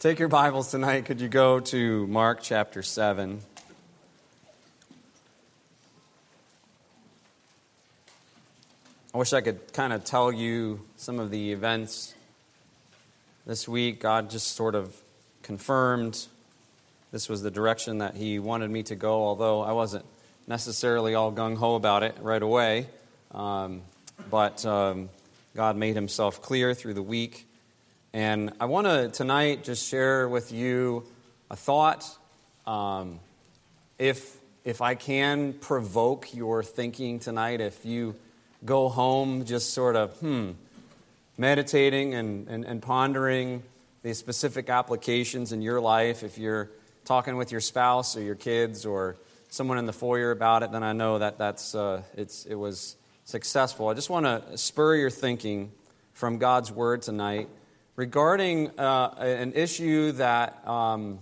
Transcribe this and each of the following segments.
Take your Bibles tonight. Could you go to Mark chapter 7? I wish I could kind of tell you some of the events this week. God just sort of confirmed this was the direction that He wanted me to go, although I wasn't necessarily all gung ho about it right away. Um, but um, God made Himself clear through the week. And I want to tonight just share with you a thought. Um, if, if I can provoke your thinking tonight, if you go home just sort of, hmm, meditating and, and, and pondering the specific applications in your life, if you're talking with your spouse or your kids or someone in the foyer about it, then I know that that's, uh, it's, it was successful. I just want to spur your thinking from God's Word tonight regarding uh, an issue that, um,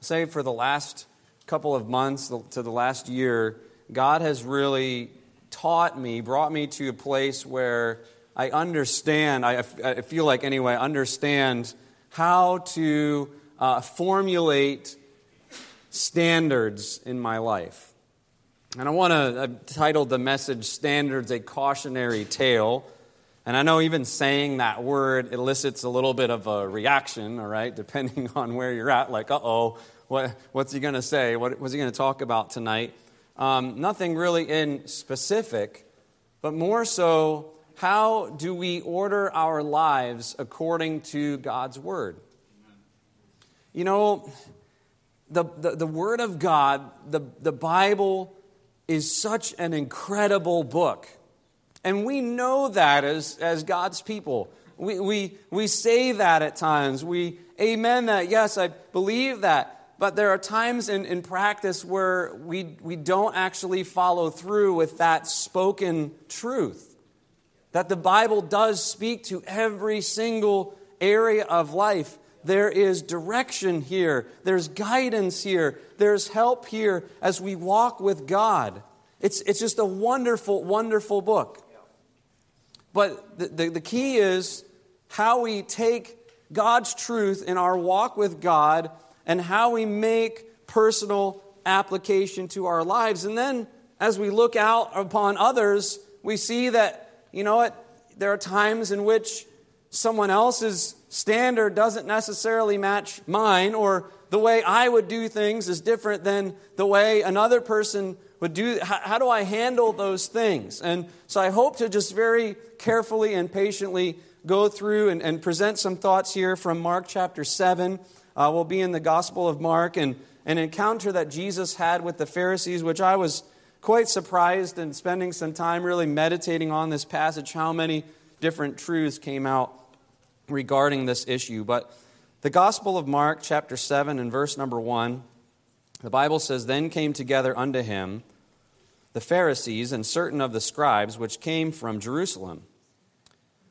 say, for the last couple of months to the last year, God has really taught me, brought me to a place where I understand, I, I feel like anyway, understand how to uh, formulate standards in my life. And I want to, I've titled the message Standards a Cautionary Tale. And I know even saying that word elicits a little bit of a reaction, all right, depending on where you're at. Like, uh oh, what, what's he going to say? What, what's he going to talk about tonight? Um, nothing really in specific, but more so, how do we order our lives according to God's word? You know, the, the, the Word of God, the, the Bible, is such an incredible book. And we know that as, as God's people. We, we, we say that at times. We amen that. Yes, I believe that. But there are times in, in practice where we, we don't actually follow through with that spoken truth. That the Bible does speak to every single area of life. There is direction here, there's guidance here, there's help here as we walk with God. It's, it's just a wonderful, wonderful book. But the, the, the, key is how we take God's truth in our walk with God and how we make personal application to our lives. And then as we look out upon others, we see that, you know what, there are times in which someone else's standard doesn't necessarily match mine, or the way I would do things is different than the way another person would do how, how, do i handle those things? And so i hope to just very carefully and patiently go through and, and present some thoughts here from mark chapter 7 uh, we'll be in the gospel of mark and an encounter that jesus had with the pharisees which i was quite surprised in spending some time really meditating on this passage how many different truths came out regarding this issue. But the gospel of mark chapter 7 and verse number 1 the Bible says, Then came together unto him the Pharisees and certain of the scribes which came from Jerusalem.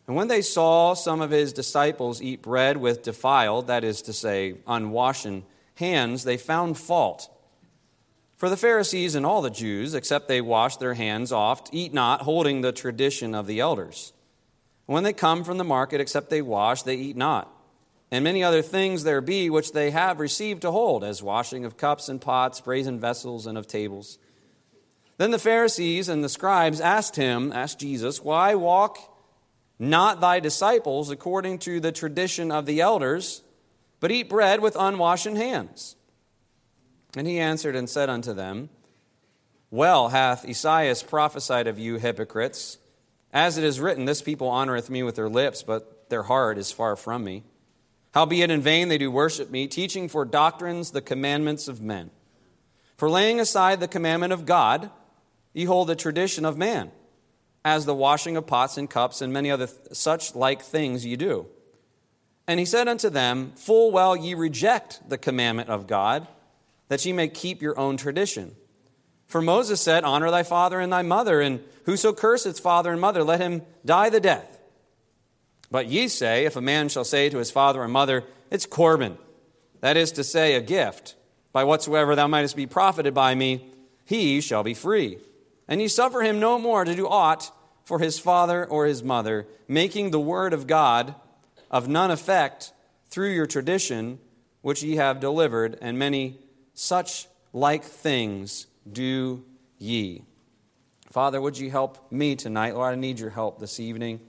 And when they saw some of his disciples eat bread with defiled, that is to say, unwashen hands, they found fault. For the Pharisees and all the Jews, except they wash their hands oft, eat not, holding the tradition of the elders. When they come from the market, except they wash, they eat not. And many other things there be which they have received to hold, as washing of cups and pots, brazen vessels, and of tables. Then the Pharisees and the scribes asked him, asked Jesus, Why walk not thy disciples according to the tradition of the elders, but eat bread with unwashen hands? And he answered and said unto them, Well hath Esaias prophesied of you, hypocrites, as it is written, This people honoreth me with their lips, but their heart is far from me. Howbeit in vain they do worship me, teaching for doctrines the commandments of men. For laying aside the commandment of God, Ye hold the tradition of man, as the washing of pots and cups and many other such like things ye do. And he said unto them, Full well ye reject the commandment of God, that ye may keep your own tradition. For Moses said, Honor thy father and thy mother, and whoso curseth father and mother, let him die the death. But ye say, If a man shall say to his father and mother, It's Corban, that is to say, a gift, by whatsoever thou mightest be profited by me, he shall be free and ye suffer him no more to do aught for his father or his mother, making the word of God of none effect through your tradition, which ye have delivered, and many such like things do ye. Father, would you help me tonight? Lord, I need your help this evening.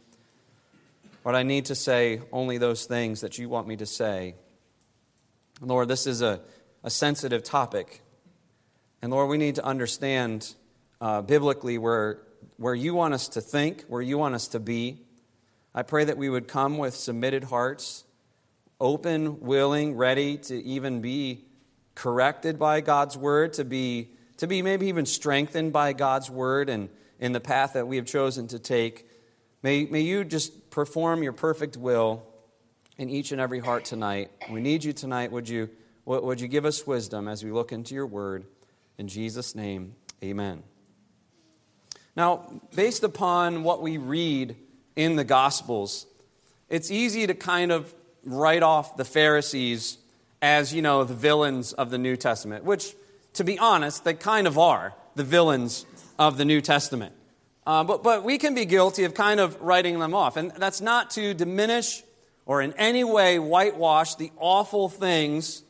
Lord, I need to say only those things that you want me to say. Lord, this is a, a sensitive topic. And Lord, we need to understand uh, biblically where, where you want us to think, where you want us to be. I pray that we would come with submitted hearts, open, willing, ready to even be corrected by God's word, to be, to be maybe even strengthened by God's word and in the path that we have chosen to take. May, may you just perform your perfect will in each and every heart tonight. We need you tonight. Would you, would you give us wisdom as we look into your word? In Jesus' name, amen. Now, based upon what we read in the Gospels, it's easy to kind of write off the Pharisees as, you know, the villains of the New Testament, which, to be honest, they kind of are the villains of the New Testament. Uh, but, but we can be guilty of kind of writing them off. And that's not to diminish or in any way whitewash the awful things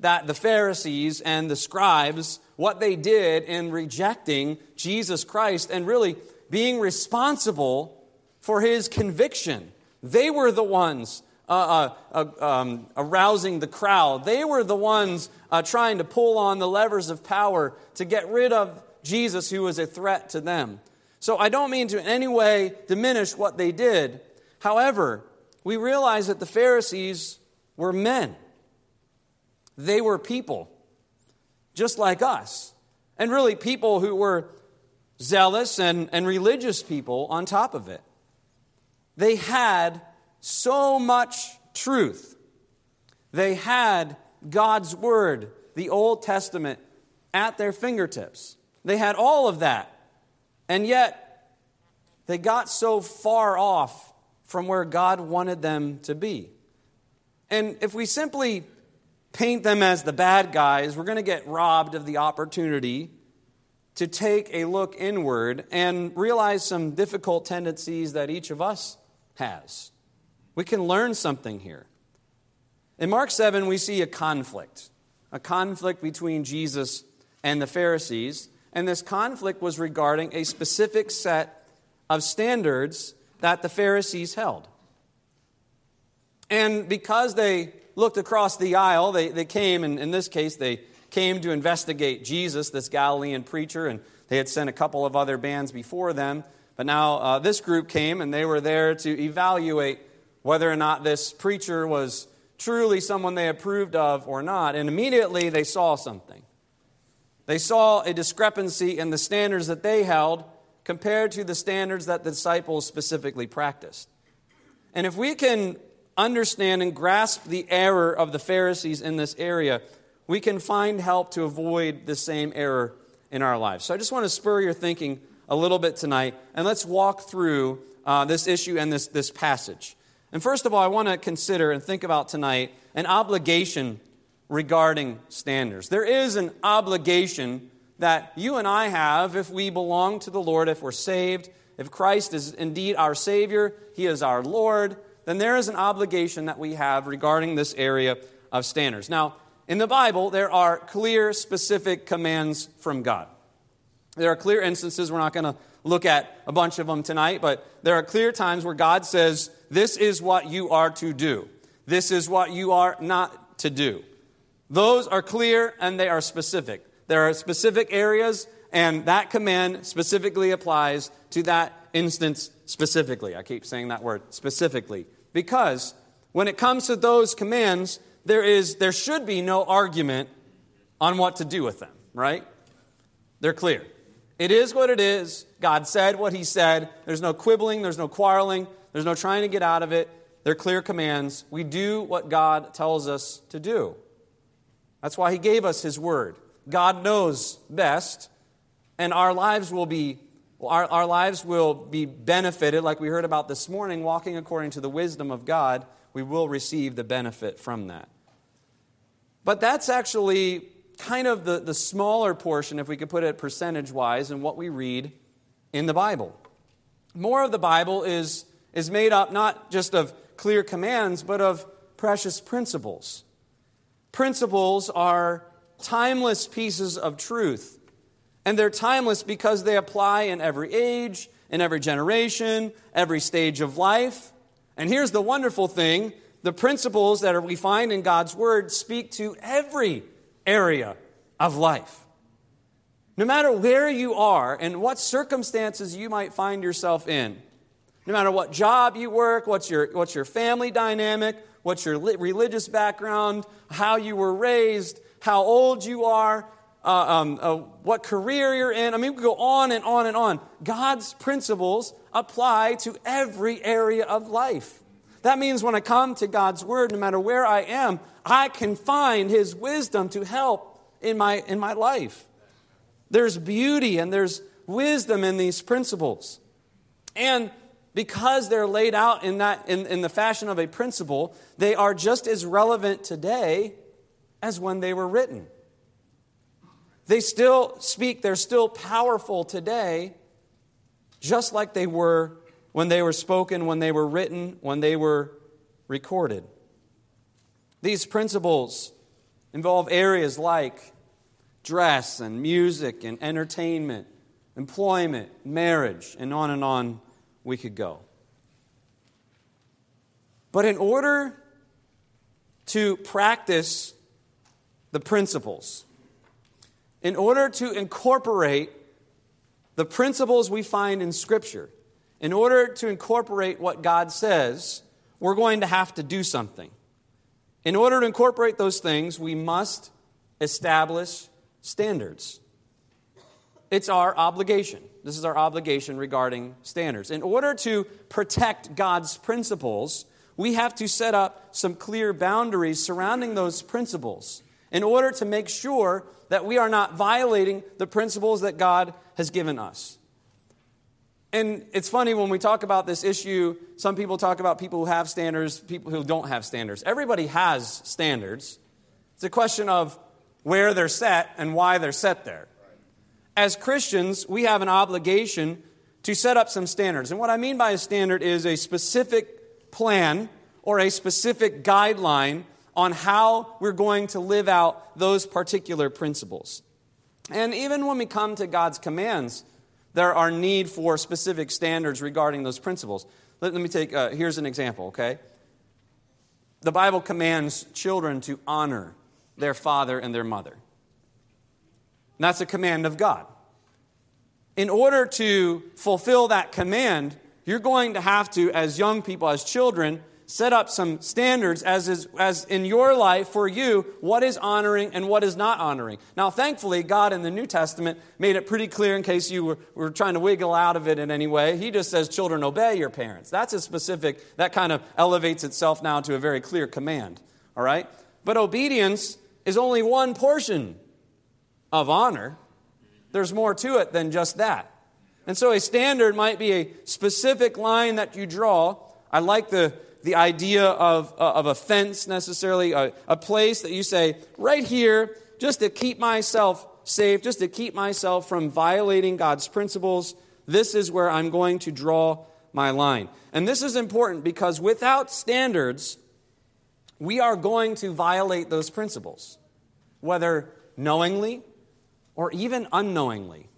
that the Pharisees and the scribes, what they did in rejecting Jesus Christ and really being responsible for his conviction. They were the ones uh, uh, uh, um, arousing the crowd. They were the ones uh, trying to pull on the levers of power to get rid of Jesus, who was a threat to them. So I don't mean to in any way diminish what they did. However, we realize that the Pharisees were men, they were people, just like us. And really, people who were zealous and, and religious people on top of it. They had so much truth. They had God's Word, the Old Testament, at their fingertips. They had all of that. And yet, they got so far off from where God wanted them to be. And if we simply paint them as the bad guys, we're going to get robbed of the opportunity to take a look inward and realize some difficult tendencies that each of us has. We can learn something here. In Mark 7, we see a conflict, a conflict between Jesus and the Pharisees. And this conflict was regarding a specific set of standards that the Pharisees held. And because they looked across the aisle, they, they came, and in this case, they came to investigate Jesus, this Galilean preacher, and they had sent a couple of other bands before them. But now uh, this group came, and they were there to evaluate whether or not this preacher was truly someone they approved of or not. And immediately they saw something. They saw a discrepancy in the standards that they held compared to the standards that the disciples specifically practiced. And if we can understand and grasp the error of the Pharisees in this area, we can find help to avoid the same error in our lives. So I just want to spur your thinking a little bit tonight, and let's walk through uh, this issue and this, this passage. And first of all, I want to consider and think about tonight an obligation regarding standards. There is an obligation that you and I have if we belong to the Lord, if we're saved, if Christ is indeed our Savior, He is our Lord, then there is an obligation that we have regarding this area of standards. Now, in the Bible, there are clear, specific commands from God. There are clear instances, we're not going to look at a bunch of them tonight, but there are clear times where God says, This is what you are to do. This is what you are not to do. Those are clear and they are specific. There are specific areas, and that command specifically applies to that instance specifically. I keep saying that word specifically. Because when it comes to those commands, there, is, there should be no argument on what to do with them, right? They're clear. It is what it is. God said what He said. There's no quibbling, there's no quarreling, there's no trying to get out of it. They're clear commands. We do what God tells us to do. That's why He gave us His word. God knows best, and our lives will be our, our lives will be benefited, like we heard about this morning, walking according to the wisdom of God, we will receive the benefit from that. But that's actually kind of the, the smaller portion, if we could put it percentage wise, in what we read in the Bible. More of the Bible is, is made up not just of clear commands, but of precious principles principles are timeless pieces of truth. And they're timeless because they apply in every age, in every generation, every stage of life. And here's the wonderful thing the principles that we find in God's Word speak to every area of life. No matter where you are and what circumstances you might find yourself in, no matter what job you work, what's your, what's your family dynamic, what's your religious background, how you were raised, how old you are, uh, um, uh, what career you're in. I mean, we go on and on and on. God's principles apply to every area of life. That means when I come to God's Word, no matter where I am, I can find His wisdom to help in my, in my life. There's beauty and there's wisdom in these principles. And because they're laid out in, that, in, in the fashion of a principle, they are just as relevant today as when they were written. They still speak, they're still powerful today, just like they were when they were spoken, when they were written, when they were recorded. These principles involve areas like dress and music and entertainment, employment, marriage, and on and on we could go. But in order to practice the principles, in order to incorporate the principles we find in Scripture, in order to incorporate what God says, we're going to have to do something. In order to incorporate those things, we must establish standards. It's our obligation. This is our obligation regarding standards. In order to protect God's principles, we have to set up some clear boundaries surrounding those principles in order to make sure that we are not violating the principles that God has given us. And it's funny when we talk about this issue, some people talk about people who have standards, people who don't have standards. Everybody has standards. It's a question of where they're set and why they're set there as Christians, we have an obligation to set up some standards. And what I mean by a standard is a specific plan or a specific guideline on how we're going to live out those particular principles. And even when we come to God's commands, there are need for specific standards regarding those principles. Let, let me take, uh, here's an example, okay? The Bible commands children to honor their father and their mother. And that's a command of God. In order to fulfill that command, you're going to have to, as young people, as children, set up some standards as, is, as in your life for you what is honoring and what is not honoring. Now, thankfully, God in the New Testament made it pretty clear in case you were, were trying to wiggle out of it in any way. He just says, Children, obey your parents. That's a specific, that kind of elevates itself now to a very clear command. All right? But obedience is only one portion of honor. There's more to it than just that. And so a standard might be a specific line that you draw. I like the, the idea of, uh, of a fence necessarily, a, a place that you say, right here, just to keep myself safe, just to keep myself from violating God's principles, this is where I'm going to draw my line. And this is important because without standards, we are going to violate those principles, whether knowingly or even unknowingly.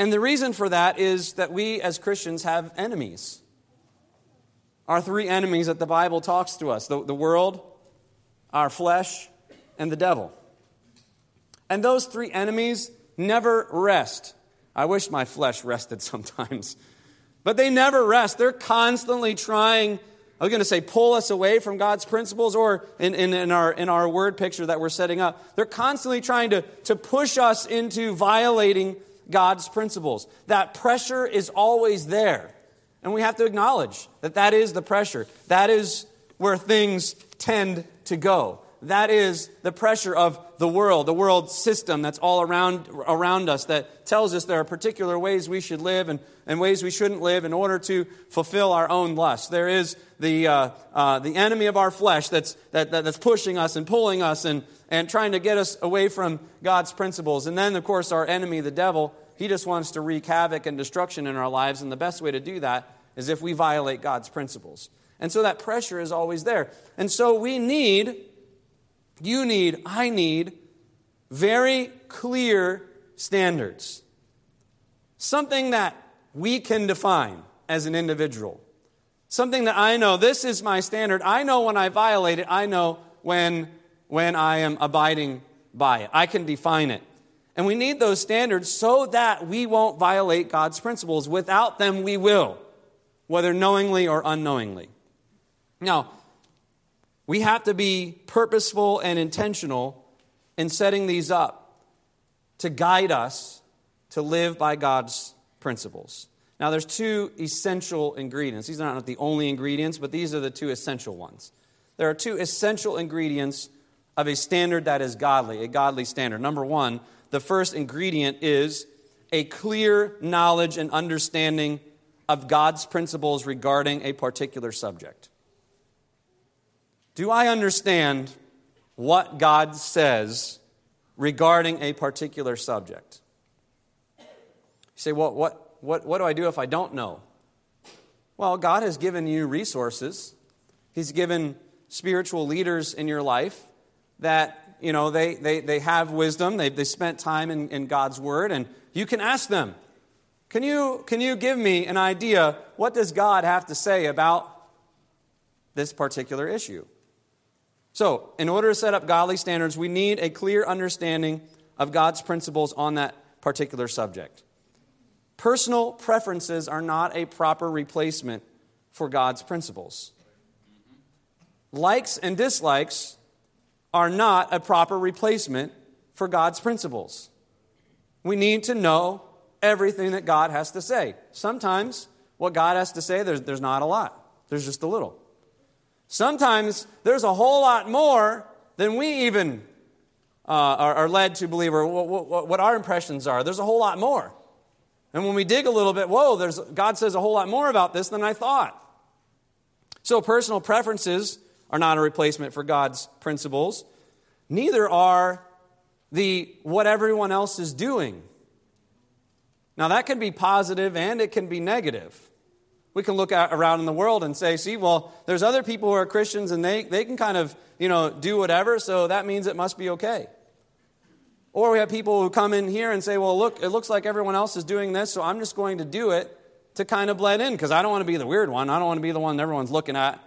And the reason for that is that we as Christians have enemies. Our three enemies that the Bible talks to us the, the world, our flesh, and the devil. And those three enemies never rest. I wish my flesh rested sometimes. But they never rest. They're constantly trying I was going to say pull us away from God's principles, or in, in, in, our, in our word picture that we're setting up, they're constantly trying to, to push us into violating God's principles. That pressure is always there. And we have to acknowledge that that is the pressure. That is where things tend to go. That is the pressure of the world, the world system that's all around, around us that tells us there are particular ways we should live and, and ways we shouldn't live in order to fulfill our own lusts. There is the, uh, uh, the enemy of our flesh that's, that, that, that's pushing us and pulling us and, and trying to get us away from God's principles. And then, of course, our enemy, the devil, he just wants to wreak havoc and destruction in our lives. And the best way to do that is if we violate God's principles. And so that pressure is always there. And so we need You need, I need very clear standards. Something that we can define as an individual. Something that I know, this is my standard. I know when I violate it. I know when, when I am abiding by it. I can define it. And we need those standards so that we won't violate God's principles. Without them, we will, whether knowingly or unknowingly. Now, we have to be purposeful and intentional in setting these up to guide us to live by God's principles. Now, there's two essential ingredients. These are not the only ingredients, but these are the two essential ones. There are two essential ingredients of a standard that is godly, a godly standard. Number one, the first ingredient is a clear knowledge and understanding of God's principles regarding a particular subject. Do I understand what God says regarding a particular subject? You say, well, what, what, what do I do if I don't know? Well, God has given you resources. He's given spiritual leaders in your life that, you know, they, they, they have wisdom. They, they spent time in, in God's Word, and you can ask them, can you, can you give me an idea? What does God have to say about this particular issue? So, in order to set up godly standards, we need a clear understanding of God's principles on that particular subject. Personal preferences are not a proper replacement for God's principles. Likes and dislikes are not a proper replacement for God's principles. We need to know everything that God has to say. Sometimes what God has to say, there's, there's not a lot, there's just a little. Sometimes there's a whole lot more than we even uh, are, are, led to believe or what, what, what our impressions are. There's a whole lot more. And when we dig a little bit, whoa, there's, God says a whole lot more about this than I thought. So personal preferences are not a replacement for God's principles. Neither are the what everyone else is doing. Now, that can be positive and it can be negative. We can look at, around in the world and say, see, well, there's other people who are Christians and they, they can kind of, you know, do whatever, so that means it must be okay. Or we have people who come in here and say, well, look, it looks like everyone else is doing this, so I'm just going to do it to kind of blend in because I don't want to be the weird one. I don't want to be the one everyone's looking at.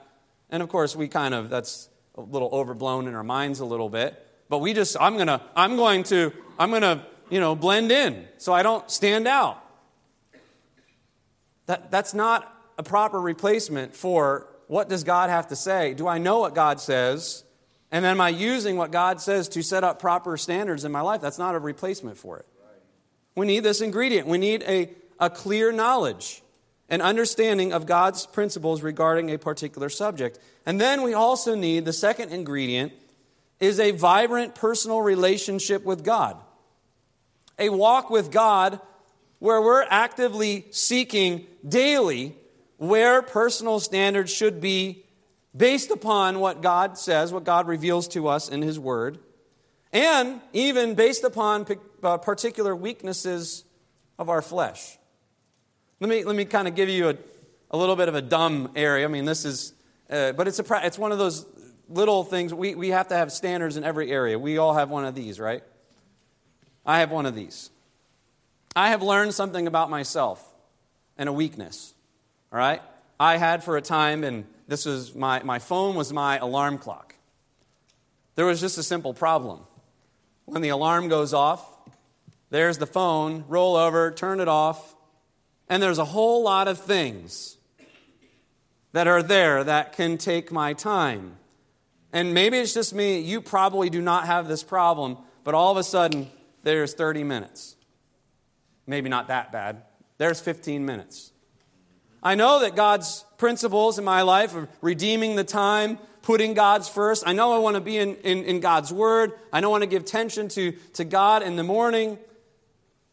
And of course, we kind of, that's a little overblown in our minds a little bit. But we just, I'm going to, I'm going to, I'm going to, you know, blend in so I don't stand out. That, that's not a proper replacement for what does God have to say? Do I know what God says? And am I using what God says to set up proper standards in my life? That's not a replacement for it. We need this ingredient. We need a, a clear knowledge and understanding of God's principles regarding a particular subject. And then we also need the second ingredient is a vibrant personal relationship with God. A walk with God where we're actively seeking daily where personal standards should be based upon what God says, what God reveals to us in His Word, and even based upon uh, particular weaknesses of our flesh. Let me, let me kind of give you a, a little bit of a dumb area. I mean, this is, uh, but it's, a, it's one of those little things. We, we have to have standards in every area. We all have one of these, right? I have one of these. I have learned something about myself and a weakness, all right? I had for a time, and this was my, my phone was my alarm clock. There was just a simple problem. When the alarm goes off, there's the phone, roll over, turn it off, and there's a whole lot of things that are there that can take my time. And maybe it's just me, you probably do not have this problem, but all of a sudden, there's 30 minutes. Maybe not that bad. There's 15 minutes. I know that God's principles in my life of redeeming the time, putting God's first. I know I want to be in, in, in God's Word. I don't want to give attention to, to God in the morning.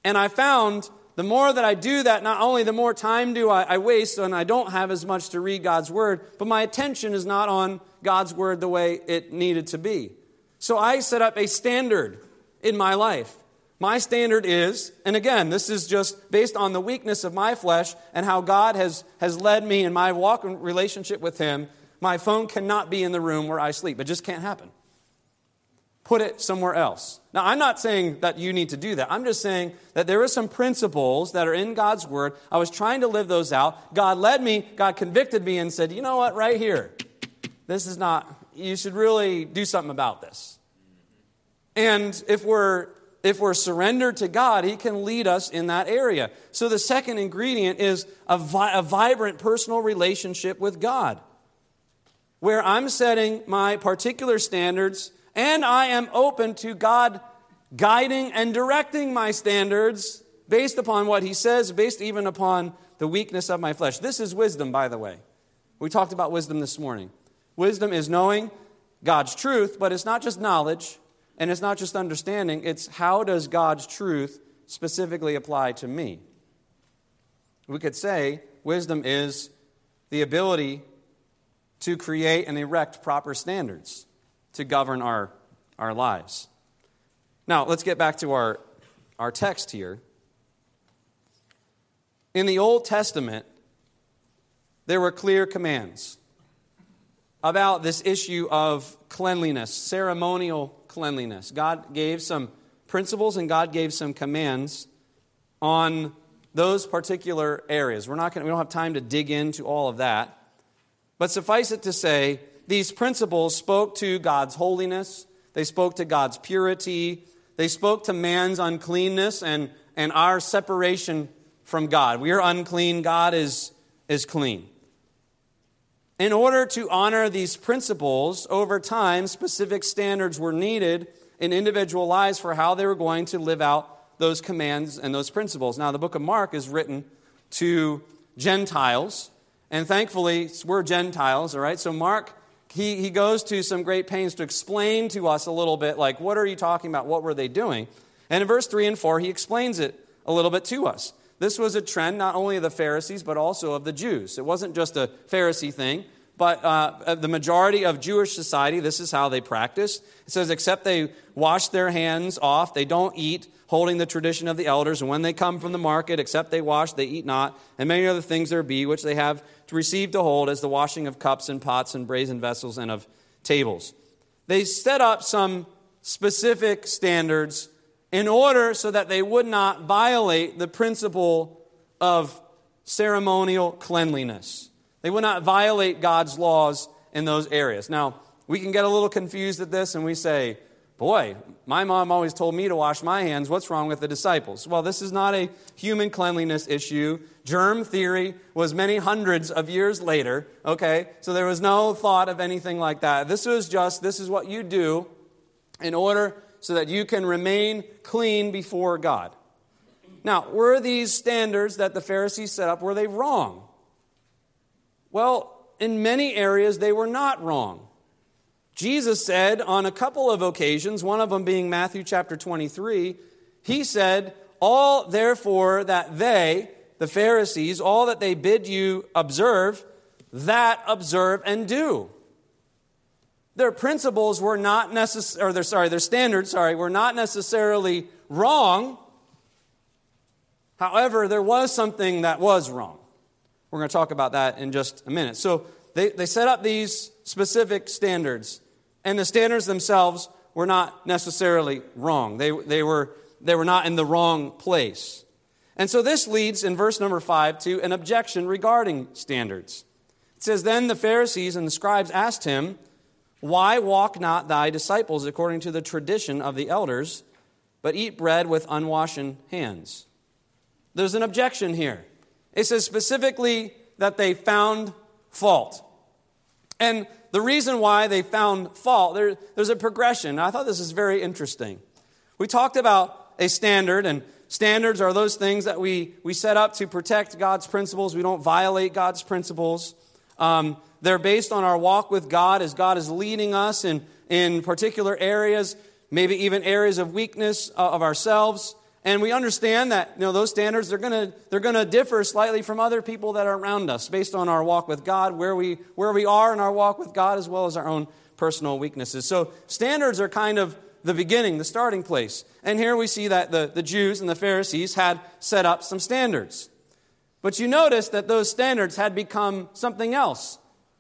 And I found the more that I do that, not only the more time do I, I waste and I don't have as much to read God's Word, but my attention is not on God's Word the way it needed to be. So I set up a standard in my life. My standard is, and again, this is just based on the weakness of my flesh and how God has, has led me in my walk and relationship with Him. My phone cannot be in the room where I sleep. It just can't happen. Put it somewhere else. Now, I'm not saying that you need to do that. I'm just saying that there are some principles that are in God's Word. I was trying to live those out. God led me, God convicted me, and said, you know what, right here, this is not, you should really do something about this. And if we're if we're surrendered to God, He can lead us in that area. So the second ingredient is a, vi- a vibrant personal relationship with God, where I'm setting my particular standards and I am open to God guiding and directing my standards based upon what He says, based even upon the weakness of my flesh. This is wisdom, by the way. We talked about wisdom this morning. Wisdom is knowing God's truth, but it's not just knowledge, and it's not just understanding, it's how does God's truth specifically apply to me? We could say wisdom is the ability to create and erect proper standards to govern our, our lives. Now, let's get back to our, our text here. In the Old Testament, there were clear commands about this issue of cleanliness, ceremonial cleanliness. God gave some principles and God gave some commands on those particular areas. We're not gonna, we don't have time to dig into all of that. But suffice it to say, these principles spoke to God's holiness, they spoke to God's purity, they spoke to man's uncleanness and, and our separation from God. We are unclean, God is, is clean. In order to honor these principles, over time, specific standards were needed in individual lives for how they were going to live out those commands and those principles. Now, the book of Mark is written to Gentiles, and thankfully, we're Gentiles, all right? So, Mark, he, he goes to some great pains to explain to us a little bit, like, what are you talking about? What were they doing? And in verse 3 and 4, he explains it a little bit to us. This was a trend not only of the Pharisees, but also of the Jews. It wasn't just a Pharisee thing, but uh, the majority of Jewish society, this is how they practiced. It says, except they wash their hands off, they don't eat, holding the tradition of the elders. And when they come from the market, except they wash, they eat not. And many other things there be, which they have to receive to hold, as the washing of cups and pots and brazen vessels and of tables. They set up some specific standards in order so that they would not violate the principle of ceremonial cleanliness. They would not violate God's laws in those areas. Now, we can get a little confused at this and we say, Boy, my mom always told me to wash my hands. What's wrong with the disciples? Well, this is not a human cleanliness issue. Germ theory was many hundreds of years later, okay? So there was no thought of anything like that. This was just, this is what you do in order so that you can remain clean before God. Now, were these standards that the Pharisees set up, were they wrong? Well, in many areas, they were not wrong. Jesus said on a couple of occasions, one of them being Matthew chapter 23, he said, All therefore that they, the Pharisees, all that they bid you observe, that observe and do. Their principles were not necessarily, or their, sorry, their standards, sorry, were not necessarily wrong. However, there was something that was wrong. We're going to talk about that in just a minute. So they, they set up these specific standards, and the standards themselves were not necessarily wrong. They, they, were, they were not in the wrong place. And so this leads in verse number five to an objection regarding standards. It says, Then the Pharisees and the scribes asked him, Why walk not thy disciples according to the tradition of the elders, but eat bread with unwashed hands? There's an objection here. It says specifically that they found fault. And the reason why they found fault, there, there's a progression. I thought this is very interesting. We talked about a standard, and standards are those things that we, we set up to protect God's principles. We don't violate God's principles. Um, they're based on our walk with God as God is leading us in, in particular areas, maybe even areas of weakness uh, of ourselves. And we understand that you know, those standards, they're gonna they're gonna differ slightly from other people that are around us based on our walk with God, where we, where we are in our walk with God, as well as our own personal weaknesses. So standards are kind of the beginning, the starting place. And here we see that the, the Jews and the Pharisees had set up some standards. But you notice that those standards had become something else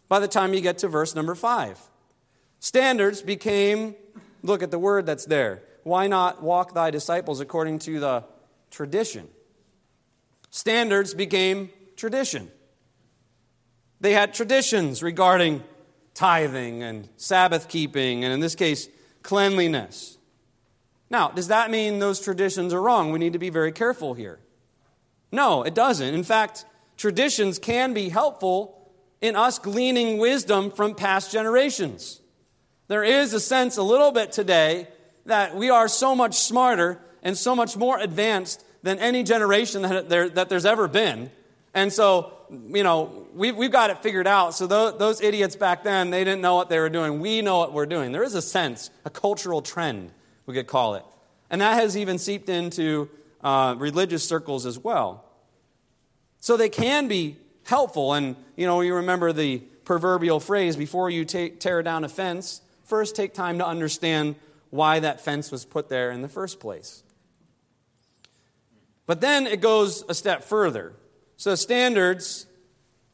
by the time you get to verse number five. Standards became Look at the word that's there. Why not walk thy disciples according to the tradition? Standards became tradition. They had traditions regarding tithing and Sabbath keeping, and in this case, cleanliness. Now, does that mean those traditions are wrong? We need to be very careful here. No, it doesn't. In fact, traditions can be helpful in us gleaning wisdom from past generations. There is a sense a little bit today that we are so much smarter and so much more advanced than any generation that, there, that there's ever been. And so, you know, we've, we've got it figured out. So those, those idiots back then, they didn't know what they were doing. We know what we're doing. There is a sense, a cultural trend, we could call it. And that has even seeped into uh, religious circles as well. So they can be helpful. And, you know, you remember the proverbial phrase before you tear down a fence, first take time to understand why that fence was put there in the first place. But then it goes a step further. So standards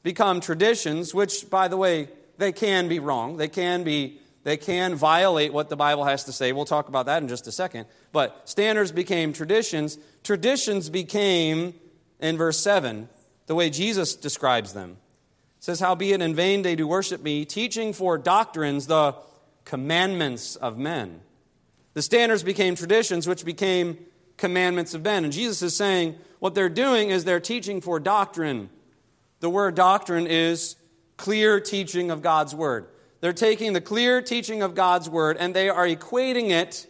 become traditions, which, by the way, they can be wrong. They can be they can violate what the Bible has to say. We'll talk about that in just a second. But standards became traditions. Traditions became, in verse 7, the way Jesus describes them. It says, Howbeit in vain they do worship me, teaching for doctrines the commandments of men. The standards became traditions, which became commandments of men. And Jesus is saying what they're doing is they're teaching for doctrine. The word doctrine is clear teaching of God's word. They're taking the clear teaching of God's word and they are equating it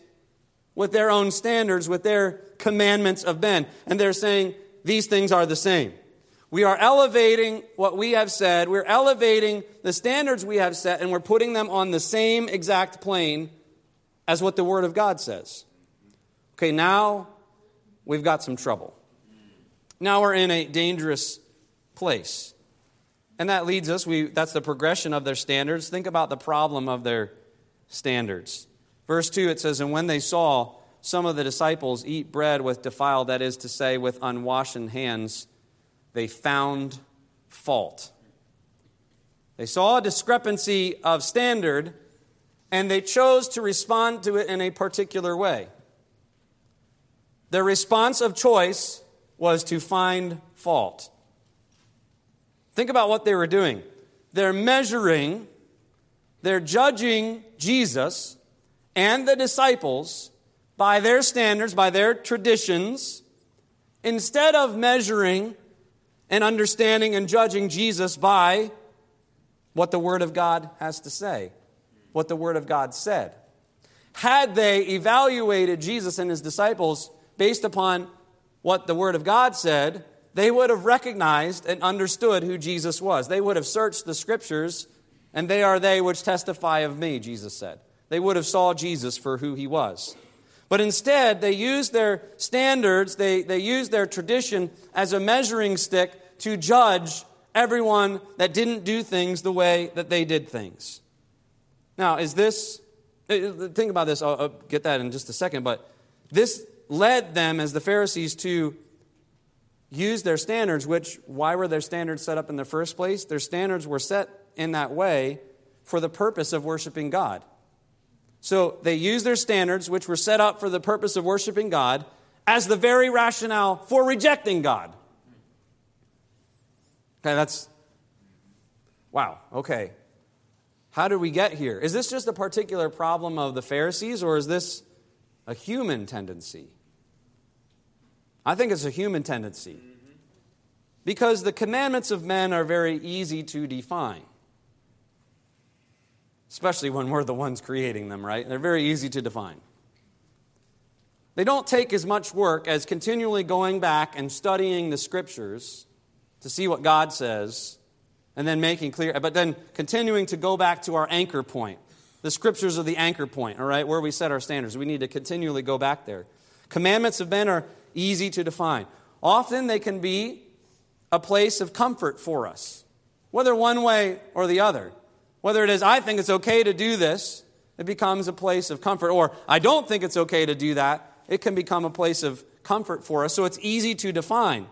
with their own standards, with their commandments of men. And they're saying these things are the same. We are elevating what we have said, we're elevating the standards we have set, and we're putting them on the same exact plane as what the Word of God says. Okay, now we've got some trouble. Now we're in a dangerous place. And that leads us, we, that's the progression of their standards. Think about the problem of their standards. Verse 2, it says, And when they saw some of the disciples eat bread with defiled, that is to say, with unwashen hands, they found fault. They saw a discrepancy of standard and they chose to respond to it in a particular way. Their response of choice was to find fault. Think about what they were doing. They're measuring, they're judging Jesus and the disciples by their standards, by their traditions, instead of measuring and understanding and judging Jesus by what the Word of God has to say what the Word of God said. Had they evaluated Jesus and his disciples based upon what the Word of God said, they would have recognized and understood who Jesus was. They would have searched the Scriptures, and they are they which testify of me, Jesus said. They would have saw Jesus for who he was. But instead, they used their standards, they, they used their tradition as a measuring stick to judge everyone that didn't do things the way that they did things. Now, is this, eh, eh, think about this, I'll, I'll get that in just a second, but this led them, as the Pharisees, to use their standards, which, why were their standards set up in the first place? Their standards were set in that way for the purpose of worshiping God. So they used their standards, which were set up for the purpose of worshiping God, as the very rationale for rejecting God. Okay, that's, wow, okay. How did we get here? Is this just a particular problem of the Pharisees, or is this a human tendency? I think it's a human tendency. Because the commandments of men are very easy to define. Especially when we're the ones creating them, right? They're very easy to define. They don't take as much work as continually going back and studying the scriptures to see what God says and then making clear, but then continuing to go back to our anchor point. The scriptures are the anchor point, all right, where we set our standards. We need to continually go back there. Commandments of men are easy to define. Often they can be a place of comfort for us, whether one way or the other. Whether it is, I think it's okay to do this, it becomes a place of comfort, or I don't think it's okay to do that, it can become a place of comfort for us. So it's easy to define.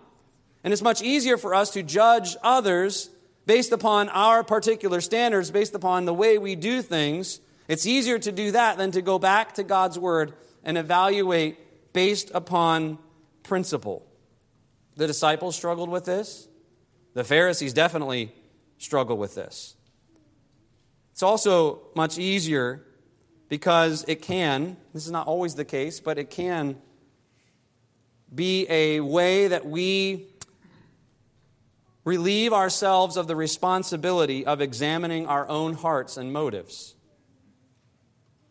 And it's much easier for us to judge others based upon our particular standards, based upon the way we do things, It's easier to do that than to go back to God's Word and evaluate based upon principle. The disciples struggled with this. The Pharisees definitely struggle with this. It's also much easier because it can, this is not always the case, but it can be a way that we relieve ourselves of the responsibility of examining our own hearts and motives.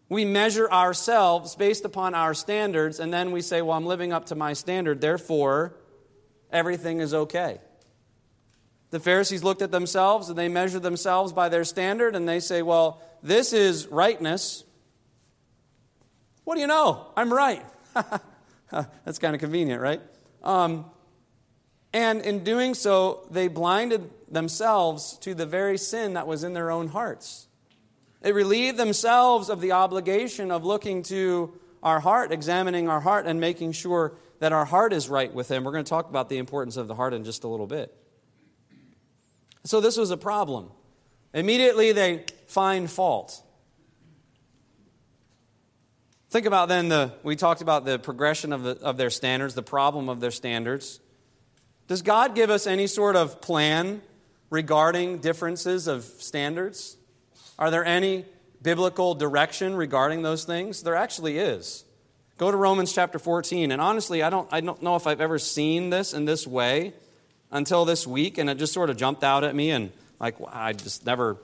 We measure ourselves based upon our standards, and then we say, Well, I'm living up to my standard, therefore, everything is okay. The Pharisees looked at themselves and they measured themselves by their standard, and they say, Well, this is rightness. What do you know? I'm right. That's kind of convenient, right? Um, and in doing so, they blinded themselves to the very sin that was in their own hearts. They relieved themselves of the obligation of looking to our heart, examining our heart, and making sure that our heart is right with Him. We're going to talk about the importance of the heart in just a little bit. So, this was a problem. Immediately, they find fault. Think about then the, we talked about the progression of, the, of their standards, the problem of their standards. Does God give us any sort of plan regarding differences of standards? Are there any biblical direction regarding those things? There actually is. Go to Romans chapter 14. And honestly, I don't, I don't know if I've ever seen this in this way until this week. And it just sort of jumped out at me. And like, I just never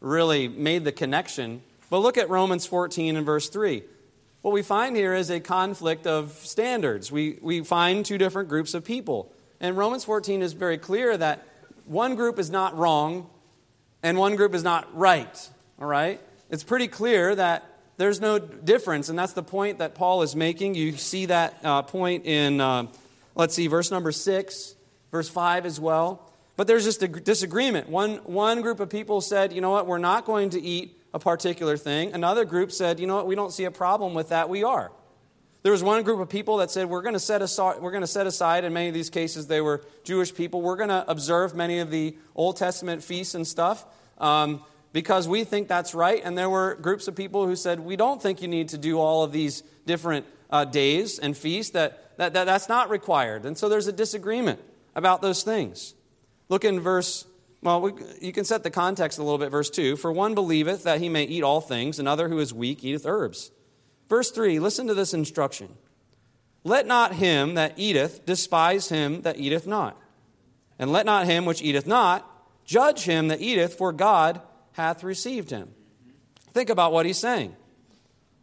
really made the connection. But look at Romans 14 and verse 3. What we find here is a conflict of standards. We, we find two different groups of people. And Romans 14 is very clear that one group is not wrong and one group is not right. All right? It's pretty clear that there's no difference, and that's the point that Paul is making. You see that uh, point in, uh, let's see, verse number 6, verse 5 as well. But there's just a disagreement. One, one group of people said, you know what, we're not going to eat a particular thing. Another group said, you know what, we don't see a problem with that. We are. There was one group of people that said, we're going to set aside, we're going to set aside, in many of these cases, they were Jewish people, we're going to observe many of the Old Testament feasts and stuff um, because we think that's right. And there were groups of people who said, we don't think you need to do all of these different uh, days and feasts, that, that, that that's not required. And so there's a disagreement about those things. Look in verse well, we, you can set the context a little bit. Verse 2 For one believeth that he may eat all things, another who is weak eateth herbs. Verse 3 Listen to this instruction Let not him that eateth despise him that eateth not, and let not him which eateth not judge him that eateth, for God hath received him. Think about what he's saying.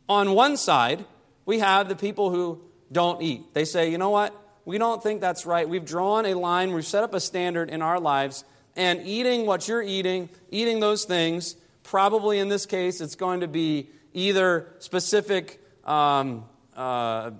On one side, we have the people who don't eat. They say, you know what? We don't think that's right. We've drawn a line, we've set up a standard in our lives and eating what you're eating, eating those things, probably in this case, it's going to be either specific um, uh,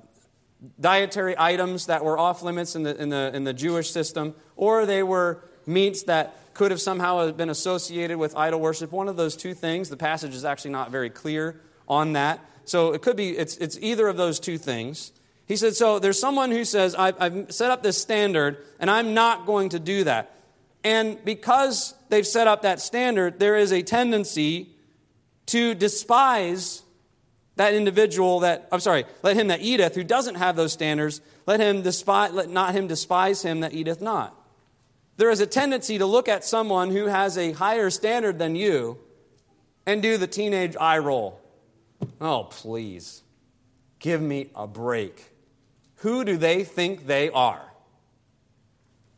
dietary items that were off limits in the, in, the, in the Jewish system, or they were meats that could have somehow been associated with idol worship. One of those two things. The passage is actually not very clear on that. So it could be, it's, it's either of those two things. He said, So there's someone who says, I've, I've set up this standard, and I'm not going to do that. And because they've set up that standard, there is a tendency to despise that individual that, I'm sorry, let him that eateth, who doesn't have those standards, let him despise, let not him despise him that eateth not. There is a tendency to look at someone who has a higher standard than you and do the teenage eye roll. Oh, please, give me a break. Who do they think they are?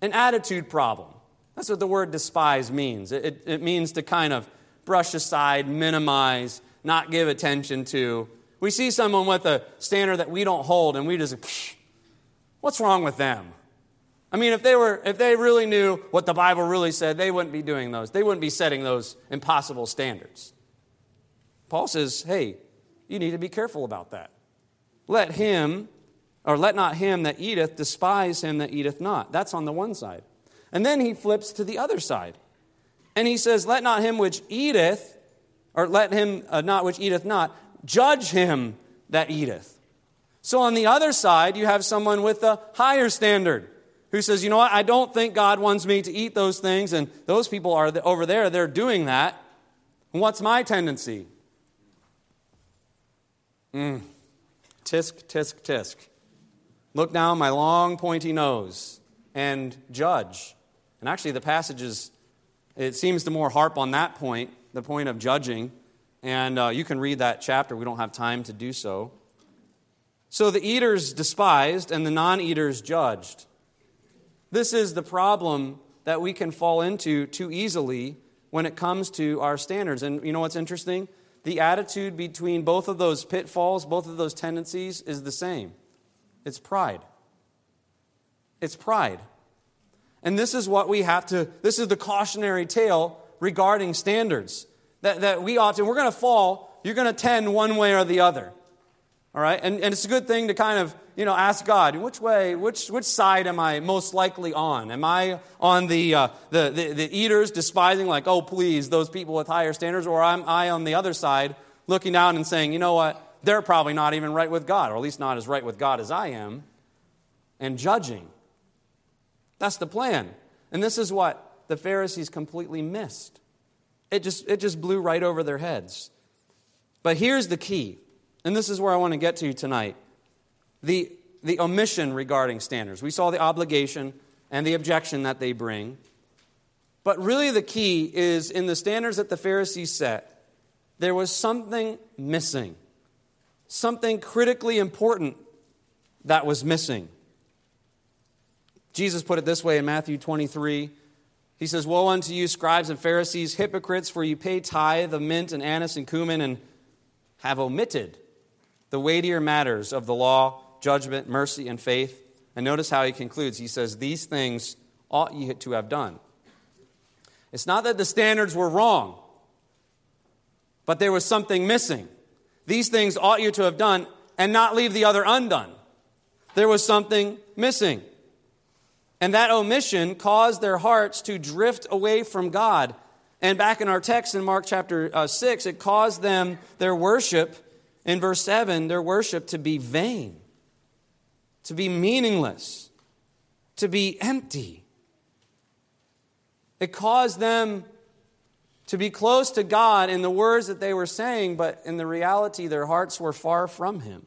An attitude problem. That's what the word despise means. It, it, means to kind of brush aside, minimize, not give attention to. We see someone with a standard that we don't hold, and we just, what's wrong with them? I mean, if they, were, if they really knew what the Bible really said, they wouldn't be doing those. They wouldn't be setting those impossible standards. Paul says, hey, you need to be careful about that. Let him, or let not him that eateth despise him that eateth not. That's on the one side. And then he flips to the other side. And he says, Let not him which eateth, or let him uh, not which eateth not, judge him that eateth. So on the other side, you have someone with a higher standard who says, You know what? I don't think God wants me to eat those things, and those people are over there, they're doing that. And what's my tendency? Mm. Tisk, tisk, tisk. Look down my long, pointy nose and judge. And actually, the passages, it seems to more harp on that point, the point of judging. And uh, you can read that chapter. We don't have time to do so. So the eaters despised and the non eaters judged. This is the problem that we can fall into too easily when it comes to our standards. And you know what's interesting? The attitude between both of those pitfalls, both of those tendencies, is the same it's pride. It's pride. And this is what we have to, this is the cautionary tale regarding standards. That, that we ought to, we're going to fall, you're going to tend one way or the other. All right? And, and it's a good thing to kind of, you know, ask God, which way, which, which side am I most likely on? Am I on the, uh, the, the, the eaters despising, like, oh, please, those people with higher standards? Or am I on the other side looking down and saying, you know what? They're probably not even right with God, or at least not as right with God as I am, and judging. That's the plan. And this is what the Pharisees completely missed. It just, it just blew right over their heads. But here's the key, and this is where I want to get to tonight the, the omission regarding standards. We saw the obligation and the objection that they bring. But really, the key is in the standards that the Pharisees set, there was something missing, something critically important that was missing. Jesus put it this way in Matthew 23 he says, Woe unto you, scribes and Pharisees, hypocrites, for you pay tithe of mint and anise and cumin and have omitted the weightier matters of the law, judgment, mercy, and faith. And notice how he concludes. He says, These things ought ye to have done. It's not that the standards were wrong, but there was something missing. These things ought you to have done and not leave the other undone. There was something missing. And that omission caused their hearts to drift away from God. And back in our text in Mark chapter uh, 6, it caused them, their worship, in verse 7, their worship to be vain, to be meaningless, to be empty. It caused them to be close to God in the words that they were saying, but in the reality, their hearts were far from Him.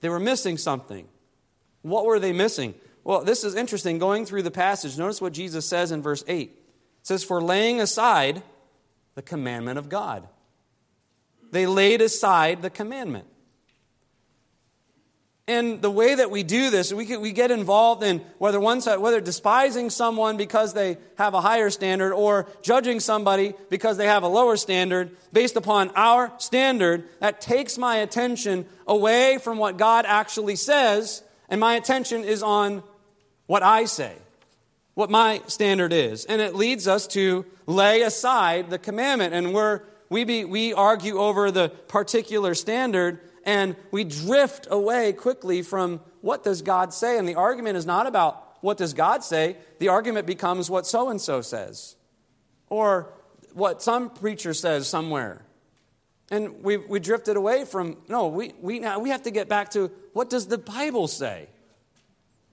They were missing something. What were they missing? Well, this is interesting. Going through the passage, notice what Jesus says in verse 8. It says, For laying aside the commandment of God. They laid aside the commandment. And the way that we do this, we, we get involved in whether one side, whether despising someone because they have a higher standard or judging somebody because they have a lower standard based upon our standard, that takes my attention away from what God actually says, and my attention is on what I say, what my standard is. And it leads us to lay aside the commandment. And we're, we, be, we argue over the particular standard and we drift away quickly from what does God say. And the argument is not about what does God say, the argument becomes what so and so says or what some preacher says somewhere. And we, we drifted away from, no, we, we, now we have to get back to what does the Bible say?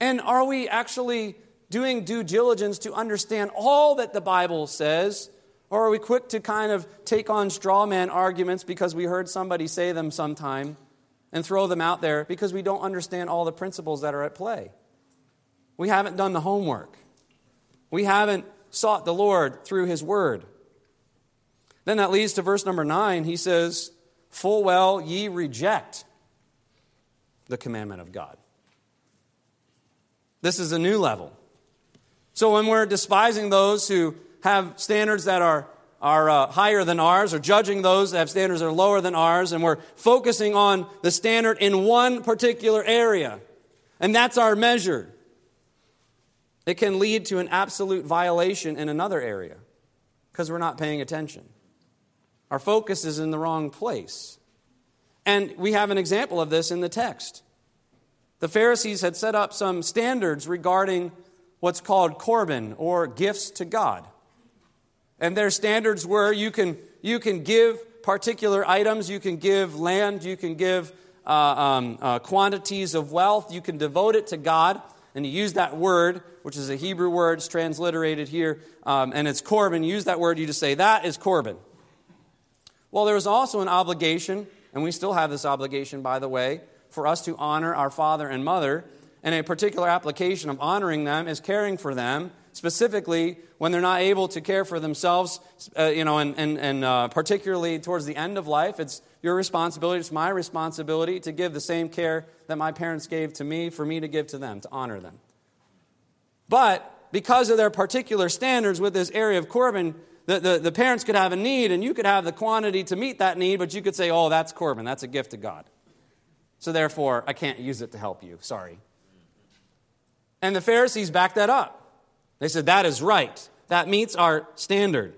And are we actually doing due diligence to understand all that the Bible says? Or are we quick to kind of take on straw man arguments because we heard somebody say them sometime and throw them out there because we don't understand all the principles that are at play? We haven't done the homework. We haven't sought the Lord through His Word. Then that leads to verse number nine. He says, Full well ye reject the commandment of God. This is a new level. So when we're despising those who have standards that are, are uh, higher than ours, or judging those that have standards that are lower than ours, and we're focusing on the standard in one particular area, and that's our measure, it can lead to an absolute violation in another area because we're not paying attention. Our focus is in the wrong place. And we have an example of this in the text. The Pharisees had set up some standards regarding what's called Corban or gifts to God. And their standards were you can, you can give particular items, you can give land, you can give uh, um, uh, quantities of wealth, you can devote it to God. And you use that word, which is a Hebrew word, it's transliterated here, um, and it's Corban. You use that word, you just say, that is Corban. Well, there was also an obligation and we still have this obligation, by the way, for us to honor our father and mother. And a particular application of honoring them is caring for them, specifically when they're not able to care for themselves, uh, you know, and, and, and uh, particularly towards the end of life. It's your responsibility, it's my responsibility to give the same care that my parents gave to me, for me to give to them, to honor them. But because of their particular standards with this area of Corban, the, the, the, parents could have a need and you could have the quantity to meet that need, but you could say, oh, that's Corban, that's a gift to God. So therefore, I can't use it to help you. Sorry. And the Pharisees backed that up. They said, that is right. That meets our standard.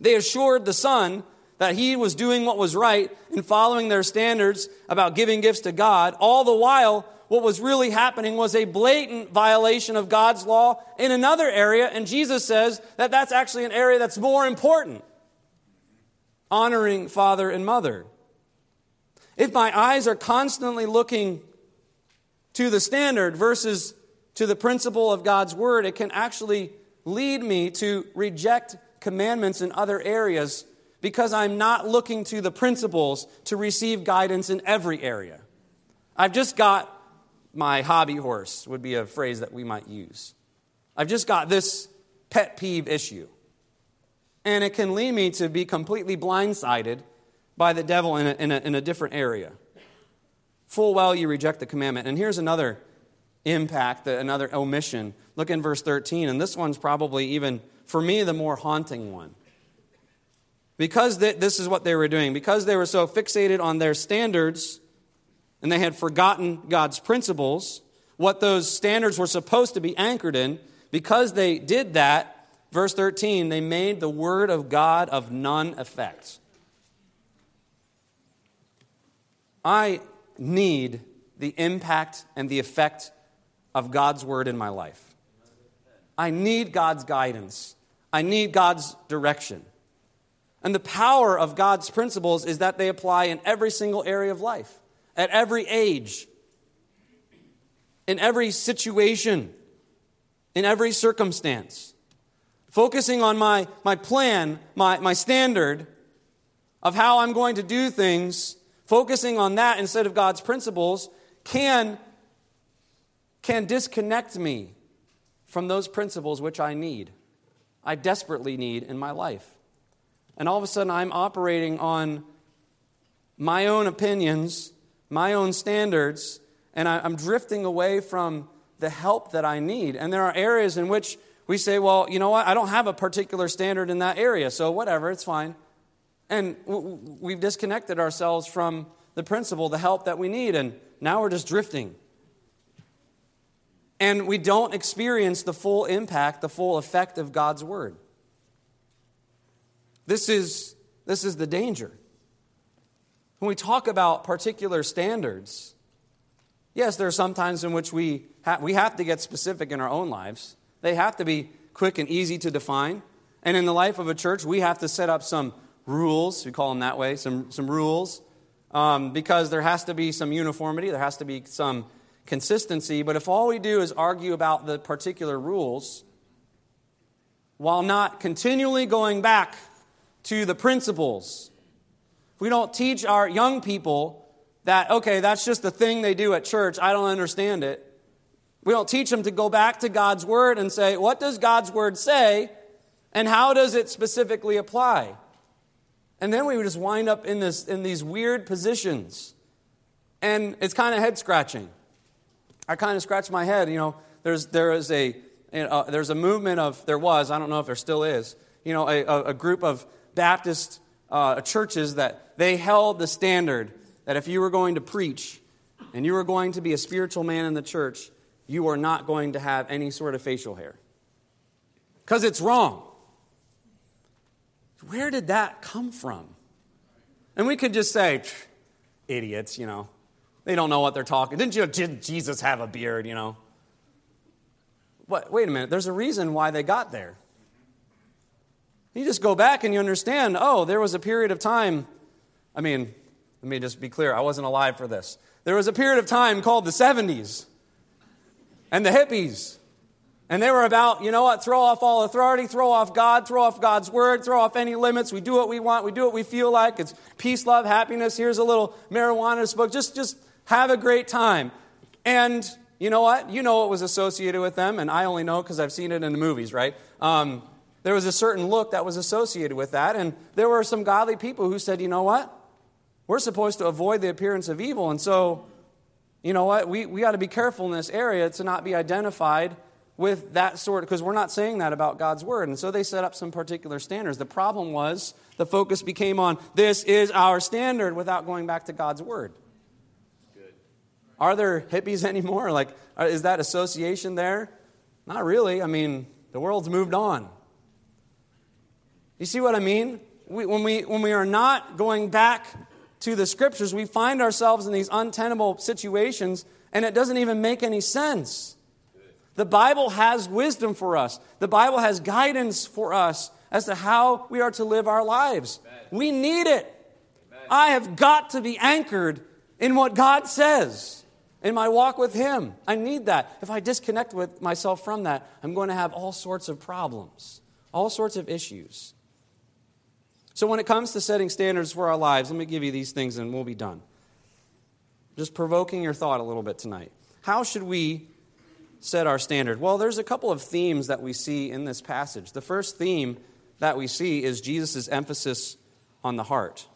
They assured the son that he was doing what was right in following their standards about giving gifts to God, all the while what was really happening was a blatant violation of God's law in another area, and Jesus says that that's actually an area that's more important honoring father and mother. If my eyes are constantly looking to the standard versus to the principle of God's word, it can actually lead me to reject commandments in other areas because I'm not looking to the principles to receive guidance in every area. I've just got my hobby horse, would be a phrase that we might use. I've just got this pet peeve issue. And it can lead me to be completely blindsided by the devil in a, in a, in a different area. Full well you reject the commandment. And here's another impact, another omission. Look in verse 13, and this one's probably even, for me, the more haunting one. Because this is what they were doing, because they were so fixated on their standards and they had forgotten God's principles, what those standards were supposed to be anchored in, because they did that, verse 13, they made the word of God of none effect. I need the impact and the effect of God's word in my life. I need God's guidance. I need God's direction. And the power of God's principles is that they apply in every single area of life at every age, in every situation, in every circumstance. Focusing on my, my plan, my, my standard of how I'm going to do things, focusing on that instead of God's principles, can, can disconnect me from those principles which I need, I desperately need in my life. And all of a sudden, I'm operating on my own opinions my own standards, and I, am drifting away from the help that I need. And there are areas in which we say, well, you know what? I don't have a particular standard in that area, so whatever, it's fine. And we've disconnected ourselves from the principle, the help that we need, and now we're just drifting. And we don't experience the full impact, the full effect of God's word. This is, this is the danger. When we talk about particular standards, yes, there are some times in which we, ha- we have to get specific in our own lives. They have to be quick and easy to define. And in the life of a church, we have to set up some rules, we call them that way, some, some rules, um, because there has to be some uniformity, there has to be some consistency. But if all we do is argue about the particular rules, while not continually going back to the principles if we don't teach our young people that, okay, that's just the thing they do at church, I don't understand it. We don't teach them to go back to God's Word and say, what does God's Word say, and how does it specifically apply? And then we would just wind up in, this, in these weird positions. And it's kind of head scratching. I kind of scratch my head. You know, there's, there is a, know, there's a movement of, there was, I don't know if there still is, you know, a, a group of Baptist uh, churches that they held the standard that if you were going to preach and you were going to be a spiritual man in the church, you are not going to have any sort of facial hair. Because it's wrong. Where did that come from? And we could just say, idiots, you know. They don't know what they're talking. Didn't you, did Jesus have a beard, you know? What, wait a minute. There's a reason why they got there. You just go back and you understand, oh, there was a period of time. I mean, let me just be clear, I wasn't alive for this. There was a period of time called the 70s and the hippies. And they were about, you know what, throw off all authority, throw off God, throw off God's word, throw off any limits. We do what we want, we do what we feel like. It's peace, love, happiness. Here's a little marijuana smoke. Just, just have a great time. And you know what? You know what was associated with them, and I only know because I've seen it in the movies, right? Um, there was a certain look that was associated with that, and there were some godly people who said, you know what? We're supposed to avoid the appearance of evil, and so, you know what? We, we got to be careful in this area to not be identified with that sort, because we're not saying that about God's word. And so they set up some particular standards. The problem was the focus became on this is our standard without going back to God's word. Are there hippies anymore? Like, uh, is that association there? Not really. I mean, the world's moved on. You see what I mean? We, when, we, when we are not going back to the scriptures, we find ourselves in these untenable situations, and it doesn't even make any sense. The Bible has wisdom for us, the Bible has guidance for us as to how we are to live our lives. Amen. We need it. Amen. I have got to be anchored in what God says in my walk with Him. I need that. If I disconnect with myself from that, I'm going to have all sorts of problems, all sorts of issues. So, when it comes to setting standards for our lives, let me give you these things and we'll be done. Just provoking your thought a little bit tonight. How should we set our standard? Well, there's a couple of themes that we see in this passage. The first theme that we see is Jesus' emphasis on the heart.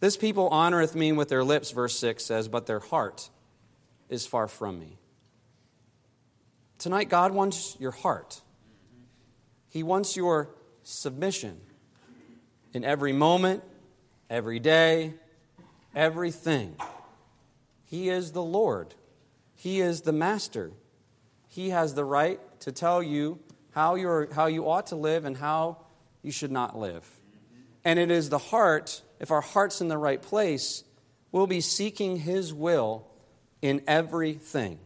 This people honoreth me with their lips, verse 6 says, but their heart is far from me. Tonight, God wants your heart, He wants your submission in every moment, every day, everything. He is the Lord, He is the Master. He has the right to tell you how, you're, how you ought to live and how you should not live. And it is the heart, if our heart's in the right place, we'll be seeking His will in everything.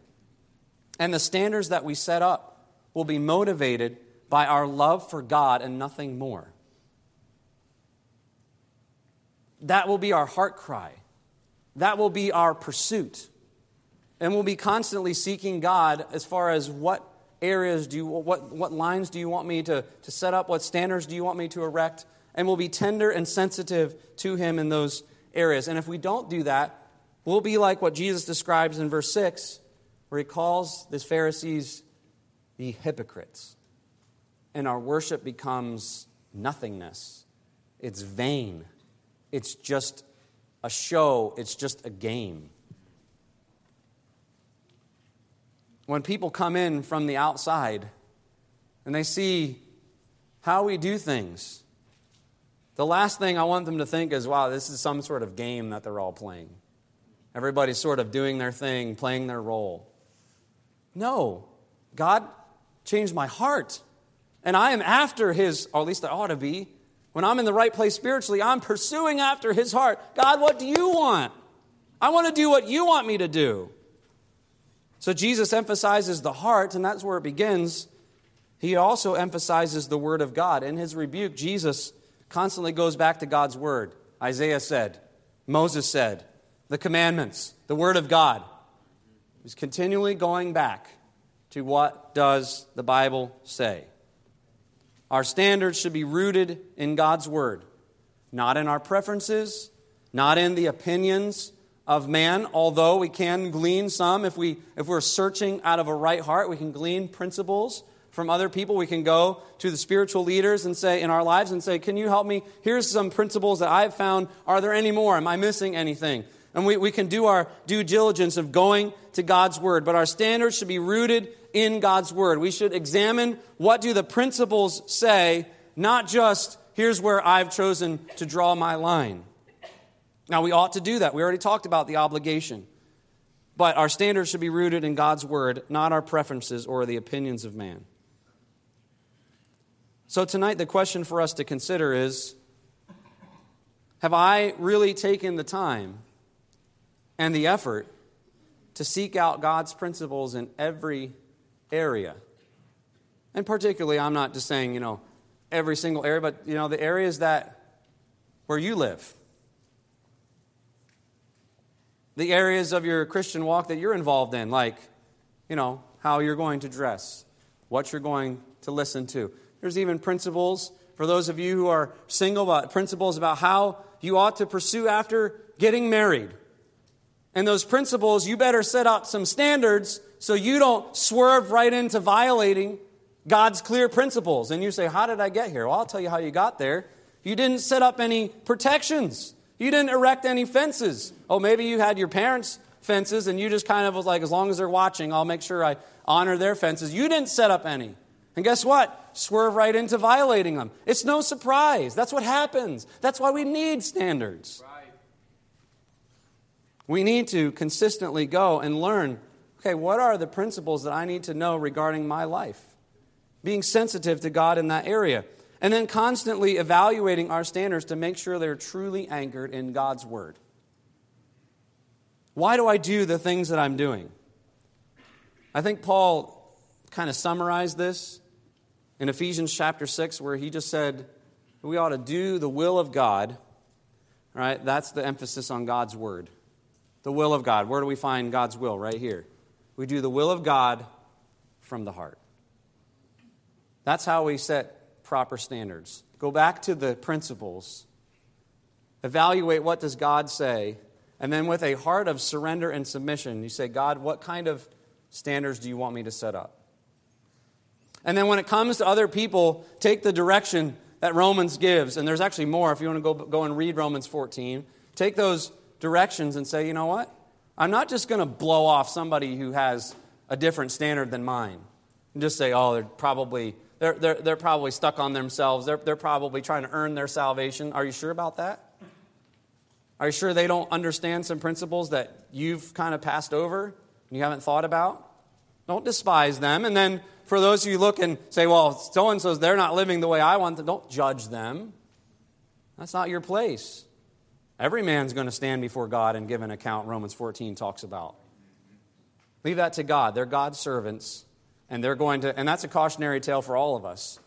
And the standards that we set up will be motivated by our love for God and nothing more. That will be our heart cry. That will be our pursuit. And we'll be constantly seeking God as far as what areas do you, what, what lines do you want me to, to set up? What standards do you want me to erect? And we'll be tender and sensitive to Him in those areas. And if we don't do that, we'll be like what Jesus describes in verse 6, where He calls the Pharisees the hypocrites. And our worship becomes nothingness, it's vain it's just a show, it's just a game. When people come in from the outside and they see how we do things, the last thing I want them to think is, wow, this is some sort of game that they're all playing. Everybody's sort of doing their thing, playing their role. No, God changed my heart. And I am after His, or at least I ought to be, when I'm in the right place spiritually, I'm pursuing after His heart. God, what do you want? I want to do what you want me to do. So Jesus emphasizes the heart, and that's where it begins. He also emphasizes the Word of God. In his rebuke, Jesus constantly goes back to God's Word. Isaiah said, Moses said, the commandments, the Word of God. He's continually going back to what does the Bible say. Our standards should be rooted in God's Word, not in our preferences, not in the opinions of man, although we can glean some. If, we, if we're searching out of a right heart, we can glean principles from other people. We can go to the spiritual leaders and say, in our lives, and say, Can you help me? Here's some principles that I've found. Are there any more? Am I missing anything? And we, we can do our due diligence of going to God's Word. But our standards should be rooted in God's Word. We should examine what do the principles say, not just here's where I've chosen to draw my line. Now, we ought to do that. We already talked about the obligation. But our standards should be rooted in God's Word, not our preferences or the opinions of man. So, tonight, the question for us to consider is Have I really taken the time and the effort to seek out God's principles in every area. And particularly, I'm not just saying, you know, every single area, but, you know, the areas that where you live. The areas of your Christian walk that you're involved in, like, you know, how you're going to dress, what you're going to listen to. There's even principles for those of you who are single, about principles about how you ought to pursue after getting married. And those principles, you better set up some standards so you don't swerve right into violating God's clear principles. And you say, How did I get here? Well, I'll tell you how you got there. You didn't set up any protections, you didn't erect any fences. Oh, maybe you had your parents' fences and you just kind of was like, As long as they're watching, I'll make sure I honor their fences. You didn't set up any. And guess what? Swerve right into violating them. It's no surprise. That's what happens. That's why we need standards. Right. We need to consistently go and learn okay, what are the principles that I need to know regarding my life? Being sensitive to God in that area. And then constantly evaluating our standards to make sure they're truly anchored in God's Word. Why do I do the things that I'm doing? I think Paul kind of summarized this in Ephesians chapter 6, where he just said we ought to do the will of God. Right? That's the emphasis on God's word. The will of God. Where do we find God's will? Right here. We do the will of God from the heart. That's how we set proper standards. Go back to the principles. Evaluate what does God say, and then with a heart of surrender and submission, you say, God, what kind of standards do you want me to set up? And then when it comes to other people, take the direction that Romans gives. And there's actually more if you want to go, go and read Romans 14. Take those directions and say, you know what? I'm not just going to blow off somebody who has a different standard than mine and just say, oh, they're probably, they're, they're, they're probably stuck on themselves. They're, they're probably trying to earn their salvation. Are you sure about that? Are you sure they don't understand some principles that you've kind of passed over and you haven't thought about? Don't despise them. And then for those of you look and say, well, so and so's they're not living the way I want them, don't judge them. That's not your place. Every man's going to stand before God and give an account, Romans 14 talks about. Leave that to God. They're God's servants, and they're going to, and that's a cautionary tale for all of us.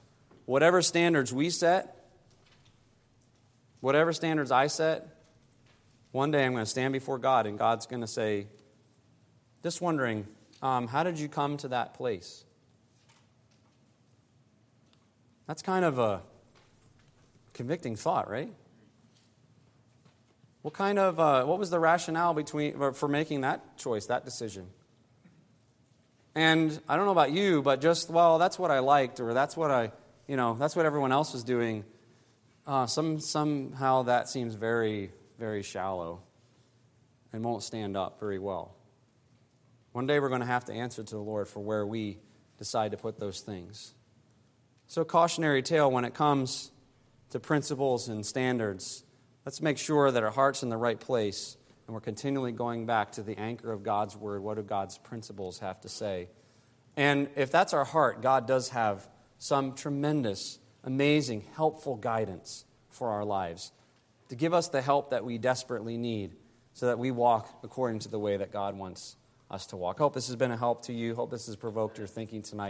Whatever standards we set, whatever standards I set, one day I'm going to stand before God, and God's going to say, just wondering, um, how did you come to that place? That's kind of a convicting thought, right? What kind of, uh, what was the rationale between, for making that choice, that decision? And I don't know about you, but just, well, that's what I liked, or that's what I, you know, that's what everyone else was doing. Uh, some, somehow that seems very, very shallow and won't stand up very well. One day we're going to have to answer to the Lord for where we decide to put those things. So, cautionary tale when it comes to principles and standards, let's make sure that our heart's in the right place and we're continually going back to the anchor of God's word. What do God's principles have to say? And if that's our heart, God does have some tremendous, amazing, helpful guidance for our lives to give us the help that we desperately need so that we walk according to the way that God wants us to walk. Hope this has been a help to you. Hope this has provoked your thinking tonight.